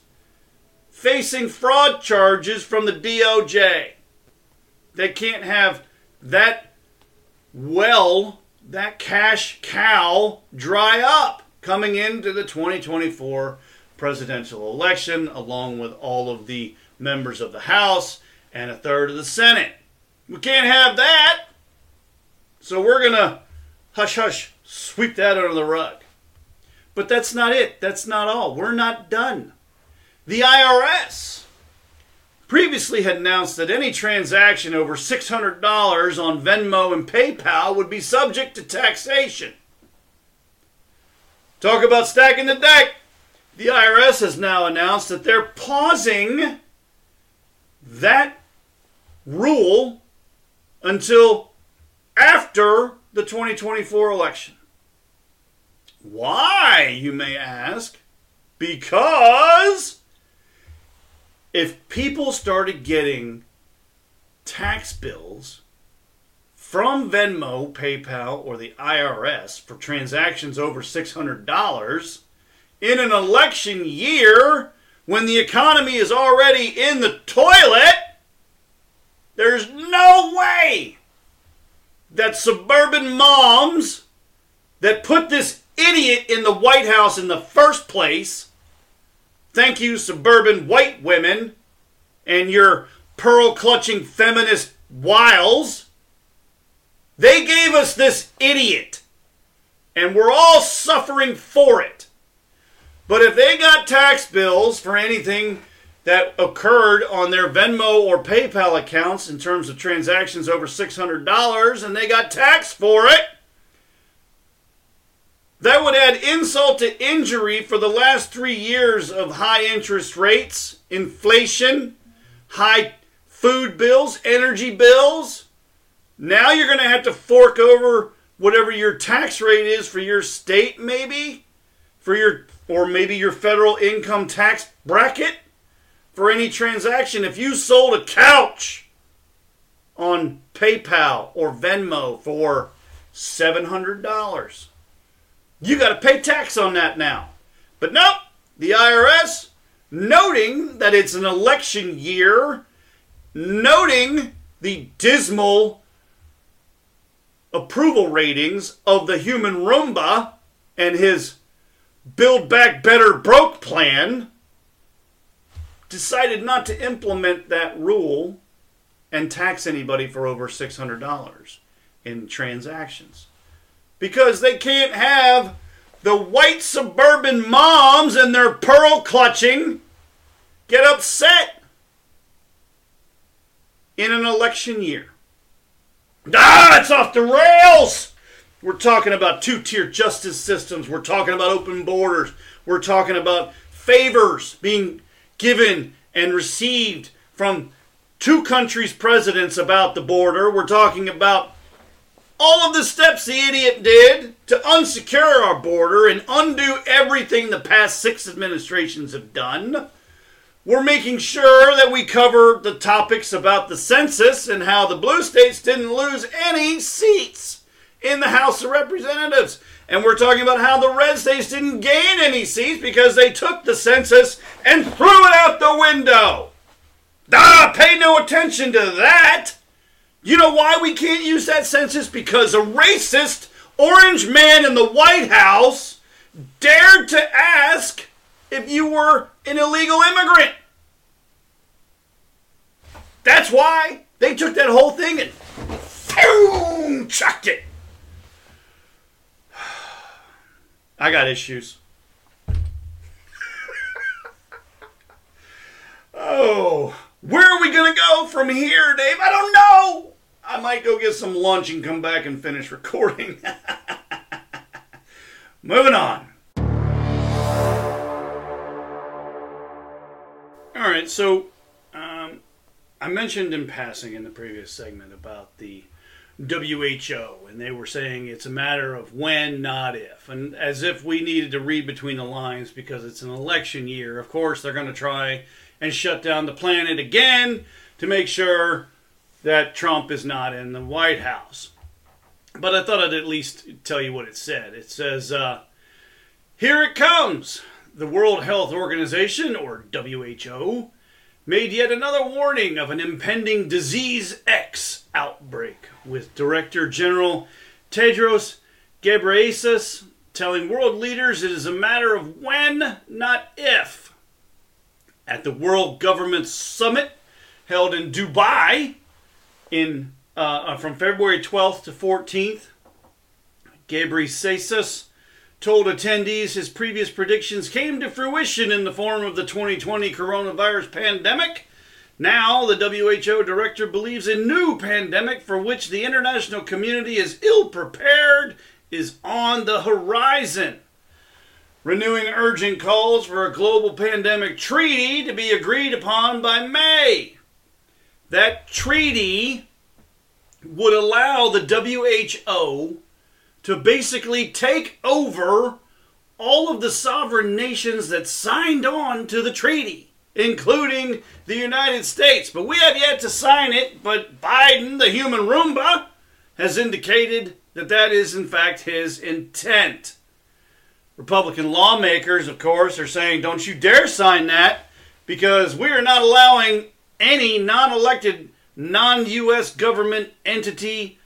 facing fraud charges from the DOJ. They can't have that well, that cash cow dry up coming into the 2024 presidential election, along with all of the members of the House and a third of the Senate. We can't have that. So we're going to hush hush sweep that under the rug. But that's not it. That's not all. We're not done. The IRS previously had announced that any transaction over $600 on Venmo and PayPal would be subject to taxation. Talk about stacking the deck. The IRS has now announced that they're pausing that rule until after the 2024 election. Why, you may ask? Because if people started getting tax bills from Venmo, PayPal, or the IRS for transactions over $600 in an election year when the economy is already in the toilet, there's no way that suburban moms that put this idiot in the White House in the first place. Thank you, suburban white women and your pearl clutching feminist wiles. They gave us this idiot, and we're all suffering for it. But if they got tax bills for anything that occurred on their Venmo or PayPal accounts in terms of transactions over $600 and they got taxed for it, that would add insult to injury for the last three years of high interest rates, inflation, high food bills, energy bills. Now you're going to have to fork over whatever your tax rate is for your state, maybe, for your or maybe your federal income tax bracket for any transaction. If you sold a couch on PayPal or Venmo for $700, you got to pay tax on that now. But nope, the IRS, noting that it's an election year, noting the dismal approval ratings of the human Roomba and his Build Back Better Broke plan, decided not to implement that rule and tax anybody for over $600 in transactions. Because they can't have the white suburban moms and their pearl clutching get upset in an election year. Ah, it's off the rails! We're talking about two tier justice systems. We're talking about open borders. We're talking about favors being given and received from two countries' presidents about the border. We're talking about all of the steps the idiot did to unsecure our border and undo everything the past six administrations have done. We're making sure that we cover the topics about the census and how the blue states didn't lose any seats in the House of Representatives. And we're talking about how the red states didn't gain any seats because they took the census and threw it out the window. Ah, pay no attention to that. You know why we can't use that census? Because a racist orange man in the White House dared to ask if you were an illegal immigrant. That's why they took that whole thing and boom, chucked it. (sighs) I got issues. (laughs) oh, where are we going to go from here, Dave? I don't know. I might go get some lunch and come back and finish (laughs) recording. Moving on. All right, so um, I mentioned in passing in the previous segment about the WHO, and they were saying it's a matter of when, not if. And as if we needed to read between the lines because it's an election year. Of course, they're going to try and shut down the planet again to make sure that Trump is not in the White House. But I thought I'd at least tell you what it said. It says, uh, Here it comes. The World Health Organization, or WHO, made yet another warning of an impending Disease X outbreak, with Director General Tedros Ghebreyesus telling world leaders it is a matter of when, not if. At the World Government Summit held in Dubai in uh, from February 12th to 14th, Ghebreyesus told attendees his previous predictions came to fruition in the form of the 2020 coronavirus pandemic. Now, the WHO director believes a new pandemic for which the international community is ill prepared is on the horizon. Renewing urgent calls for a global pandemic treaty to be agreed upon by May. That treaty would allow the WHO to basically take over all of the sovereign nations that signed on to the treaty, including the United States. But we have yet to sign it, but Biden, the human Roomba, has indicated that that is in fact his intent. Republican lawmakers, of course, are saying, don't you dare sign that because we are not allowing any non elected, non US government entity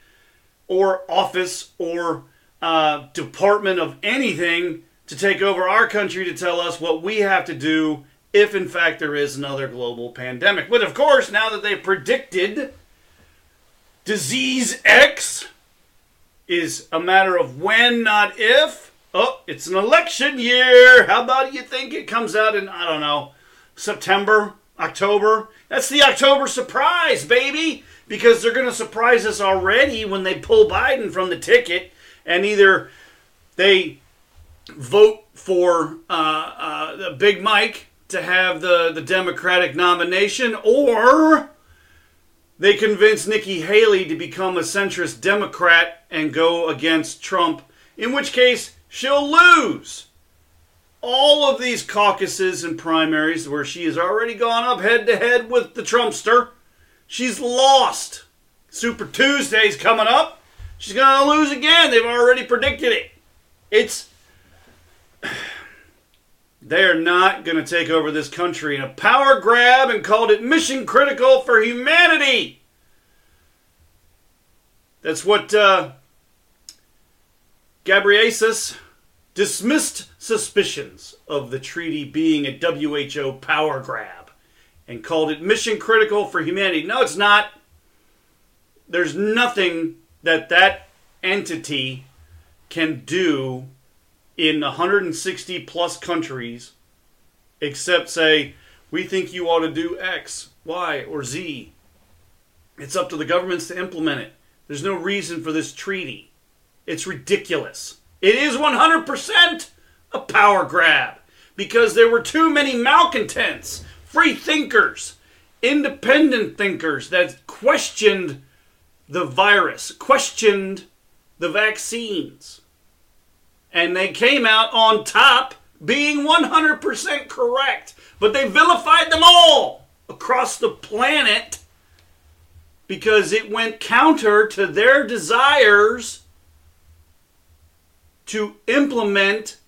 or office or uh, department of anything to take over our country to tell us what we have to do if, in fact, there is another global pandemic. But of course, now that they predicted disease X is a matter of when, not if. Oh, it's an election year. How about you think it comes out in, I don't know, September, October? That's the October surprise, baby, because they're going to surprise us already when they pull Biden from the ticket and either they vote for uh, uh, Big Mike to have the, the Democratic nomination or they convince Nikki Haley to become a centrist Democrat and go against Trump, in which case she'll lose. All of these caucuses and primaries where she has already gone up head to head with the Trumpster, she's lost. Super Tuesday's coming up. She's going to lose again. They've already predicted it. It's. (sighs) They're not going to take over this country in a power grab and called it mission critical for humanity. That's what uh, dismissed suspicions of the treaty being a WHO power grab and called it mission critical for humanity. No, it's not. There's nothing that that entity can do in 160 plus countries except say, we think you ought to do X, Y, or Z. It's up to the governments to implement it. There's no reason for this treaty. It's ridiculous. It is 100% a power grab because there were too many malcontents, free thinkers, independent thinkers that questioned the virus, questioned the vaccines. And they came out on top being 100% correct. But they vilified them all across the planet because it went counter to their desires to implement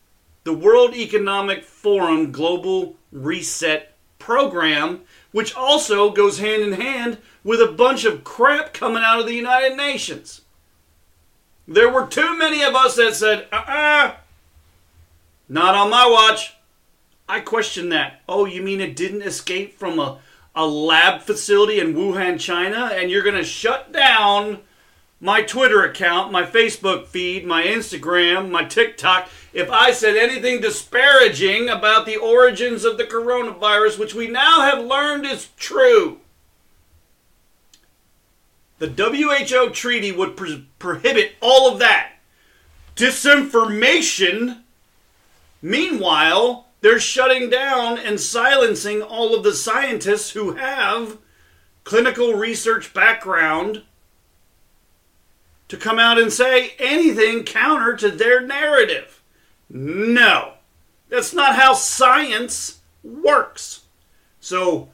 the World Economic Forum Global Reset Program, which also goes hand in hand with a bunch of crap coming out of the United Nations. There were too many of us that said, uh uh-uh, uh, not on my watch. I question that. Oh, you mean it didn't escape from a, a lab facility in Wuhan, China, and you're going to shut down my Twitter account, my Facebook feed, my Instagram, my TikTok if I said anything disparaging about the origins of the coronavirus, which we now have learned is true. The WHO treaty would pro- prohibit all of that. Disinformation, meanwhile, they're shutting down and silencing all of the scientists who have clinical research background to come out and say anything counter to their narrative. No, that's not how science works. So,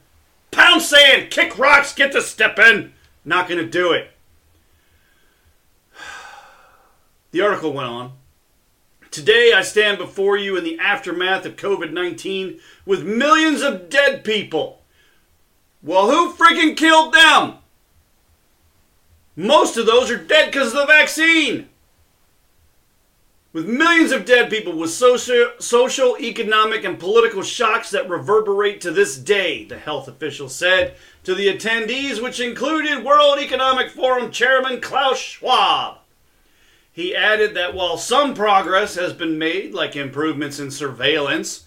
pound sand, kick rocks, get to step in. Not going to do it. (sighs) The article went on. Today, I stand before you in the aftermath of COVID 19 with millions of dead people. Well, who freaking killed them? Most of those are dead because of the vaccine. With millions of dead people with social, social, economic, and political shocks that reverberate to this day, the health official said to the attendees, which included World Economic Forum Chairman Klaus Schwab. He added that while some progress has been made, like improvements in surveillance,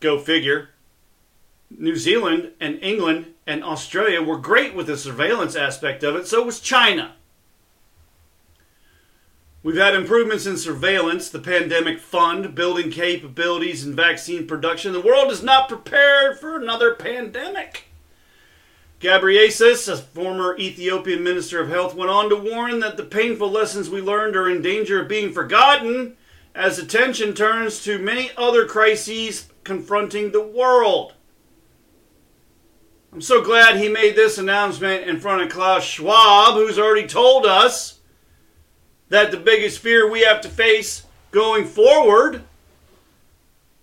go figure, New Zealand and England and Australia were great with the surveillance aspect of it, so was China. We've had improvements in surveillance, the pandemic fund, building capabilities, and vaccine production. The world is not prepared for another pandemic. Ghebreyesus, a former Ethiopian minister of health, went on to warn that the painful lessons we learned are in danger of being forgotten as attention turns to many other crises confronting the world. I'm so glad he made this announcement in front of Klaus Schwab, who's already told us that the biggest fear we have to face going forward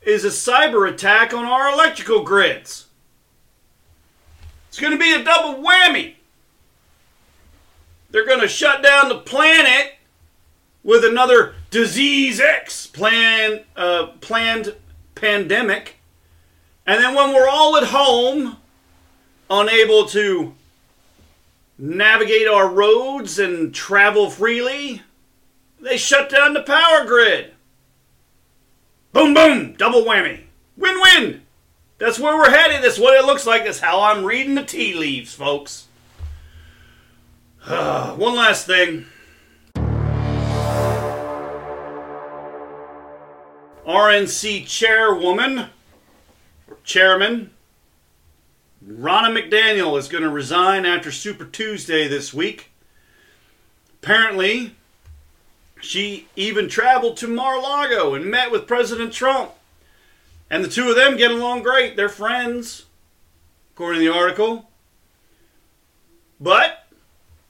is a cyber attack on our electrical grids. It's going to be a double whammy. They're going to shut down the planet with another disease X plan, uh, planned pandemic. And then when we're all at home, unable to navigate our roads and travel freely, they shut down the power grid. Boom, boom, double whammy. Win win. That's where we're headed. That's what it looks like. That's how I'm reading the tea leaves, folks. (sighs) One last thing. RNC chairwoman, chairman, Ronna McDaniel is going to resign after Super Tuesday this week. Apparently, she even traveled to Mar-a-Lago and met with President Trump. And the two of them get along great. They're friends, according to the article. But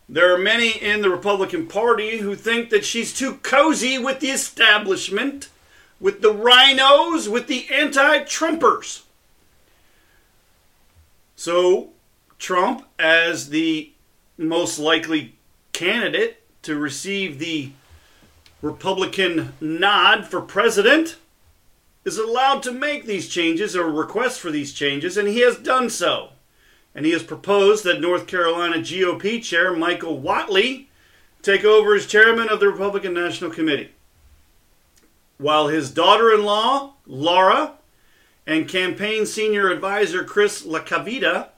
there are many in the Republican Party who think that she's too cozy with the establishment, with the rhinos, with the anti Trumpers. So, Trump, as the most likely candidate to receive the Republican nod for president, is allowed to make these changes or request for these changes, and he has done so. And he has proposed that North Carolina GOP chair Michael Whatley take over as chairman of the Republican National Committee. While his daughter in law, Laura, and campaign senior advisor Chris LaCivita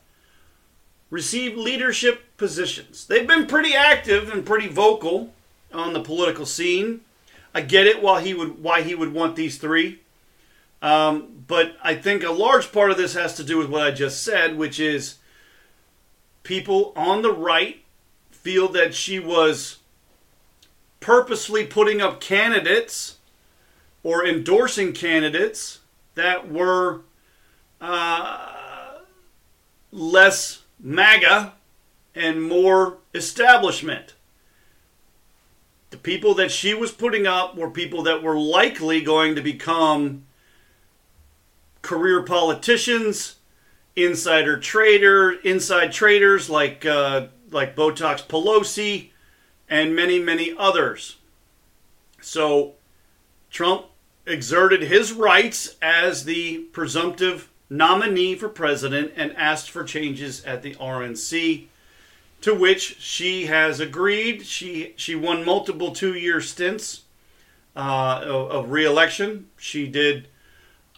received leadership positions. They've been pretty active and pretty vocal on the political scene. I get it why he would why he would want these three. Um, but I think a large part of this has to do with what I just said, which is people on the right feel that she was purposely putting up candidates or endorsing candidates that were uh, less MAGA and more establishment. The people that she was putting up were people that were likely going to become career politicians, insider trader, inside traders like uh, like Botox Pelosi, and many many others. So Trump exerted his rights as the presumptive nominee for president and asked for changes at the RNC to which she has agreed. She she won multiple two-year stints uh, of, of re-election. She did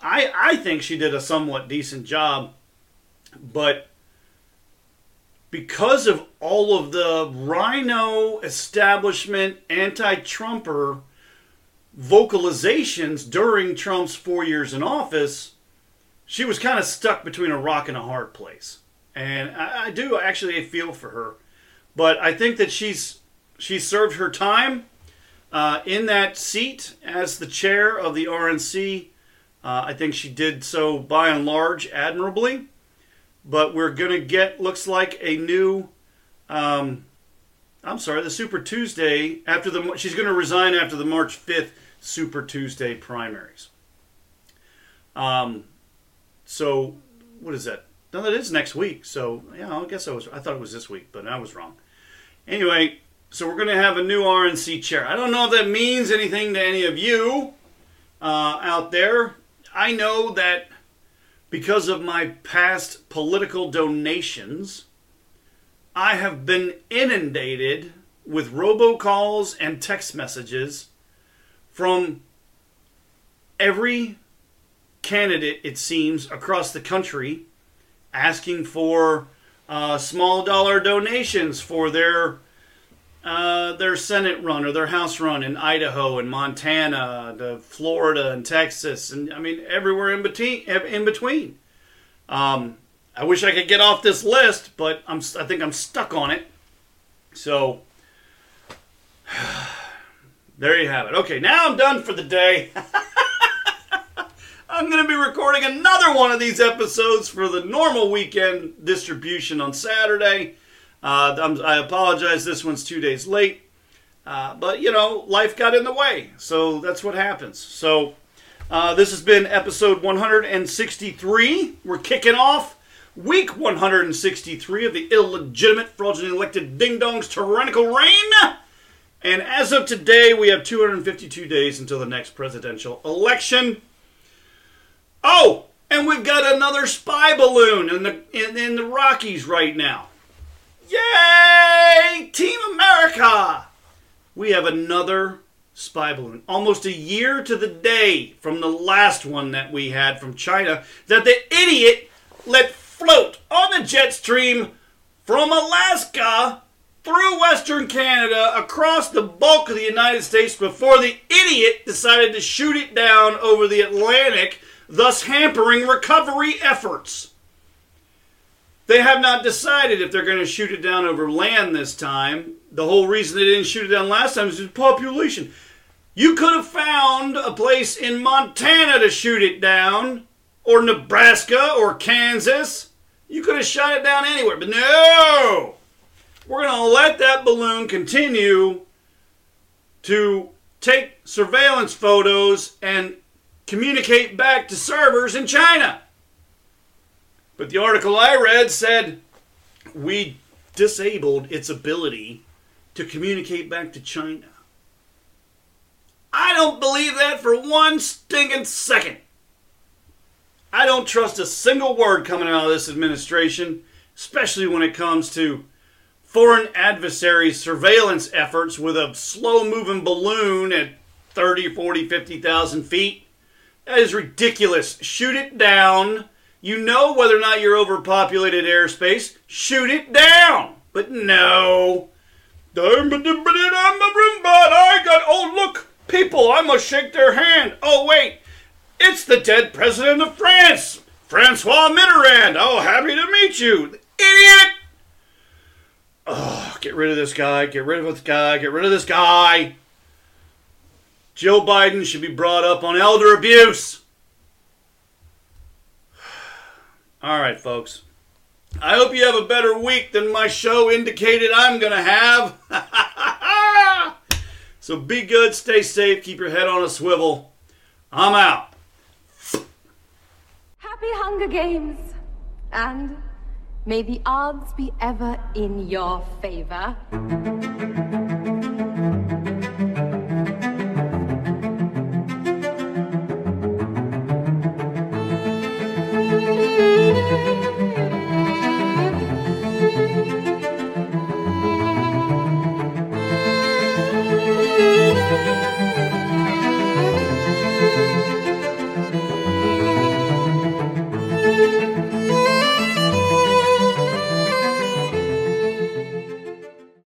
I, I think she did a somewhat decent job, but because of all of the rhino establishment anti Trumper vocalizations during Trump's four years in office, she was kind of stuck between a rock and a hard place. And I, I do actually feel for her. But I think that she's she served her time uh, in that seat as the chair of the RNC uh, I think she did so by and large admirably. But we're going to get, looks like, a new. Um, I'm sorry, the Super Tuesday after the. She's going to resign after the March 5th Super Tuesday primaries. Um, so, what is that? No, that is next week. So, yeah, I guess I was. I thought it was this week, but I was wrong. Anyway, so we're going to have a new RNC chair. I don't know if that means anything to any of you uh, out there. I know that because of my past political donations, I have been inundated with robocalls and text messages from every candidate, it seems, across the country asking for uh, small dollar donations for their uh, their Senate run or their House run in Idaho and Montana, to Florida and Texas, and I mean everywhere in between. In between, um, I wish I could get off this list, but I'm I think I'm stuck on it. So (sighs) there you have it. Okay, now I'm done for the day. (laughs) I'm going to be recording another one of these episodes for the normal weekend distribution on Saturday. Uh, i apologize, this one's two days late. Uh, but, you know, life got in the way. So that's what happens. So uh, this has been episode 163. We're kicking off week 163 of the illegitimate, fraudulently elected ding dongs tyrannical reign. And as of today, we have 252 days until the next presidential election. Oh, and we've got another spy balloon in the in, in the Rockies right now. Yay! Team America! We have another spy balloon. Almost a year to the day from the last one that we had from China that the idiot let float on the jet stream from Alaska through Western Canada across the bulk of the United States before the idiot decided to shoot it down over the Atlantic, thus hampering recovery efforts. They have not decided if they're going to shoot it down over land this time. The whole reason they didn't shoot it down last time is the population. You could have found a place in Montana to shoot it down, or Nebraska, or Kansas. You could have shot it down anywhere, but no! We're going to let that balloon continue to take surveillance photos and communicate back to servers in China. But the article I read said we disabled its ability to communicate back to China. I don't believe that for one stinking second. I don't trust a single word coming out of this administration, especially when it comes to foreign adversaries' surveillance efforts with a slow moving balloon at 30, 40, 50,000 feet. That is ridiculous. Shoot it down you know whether or not you're overpopulated airspace. Shoot it down. But no. I got, oh, look, people, I must shake their hand. Oh, wait, it's the dead president of France, Francois Mitterrand. Oh, happy to meet you. Idiot! Oh, get rid of this guy, get rid of this guy, get rid of this guy. Joe Biden should be brought up on elder abuse. (sighs) All right, folks. I hope you have a better week than my show indicated I'm going to have. (laughs) so be good, stay safe, keep your head on a swivel. I'm out. Happy Hunger Games! And may the odds be ever in your favor.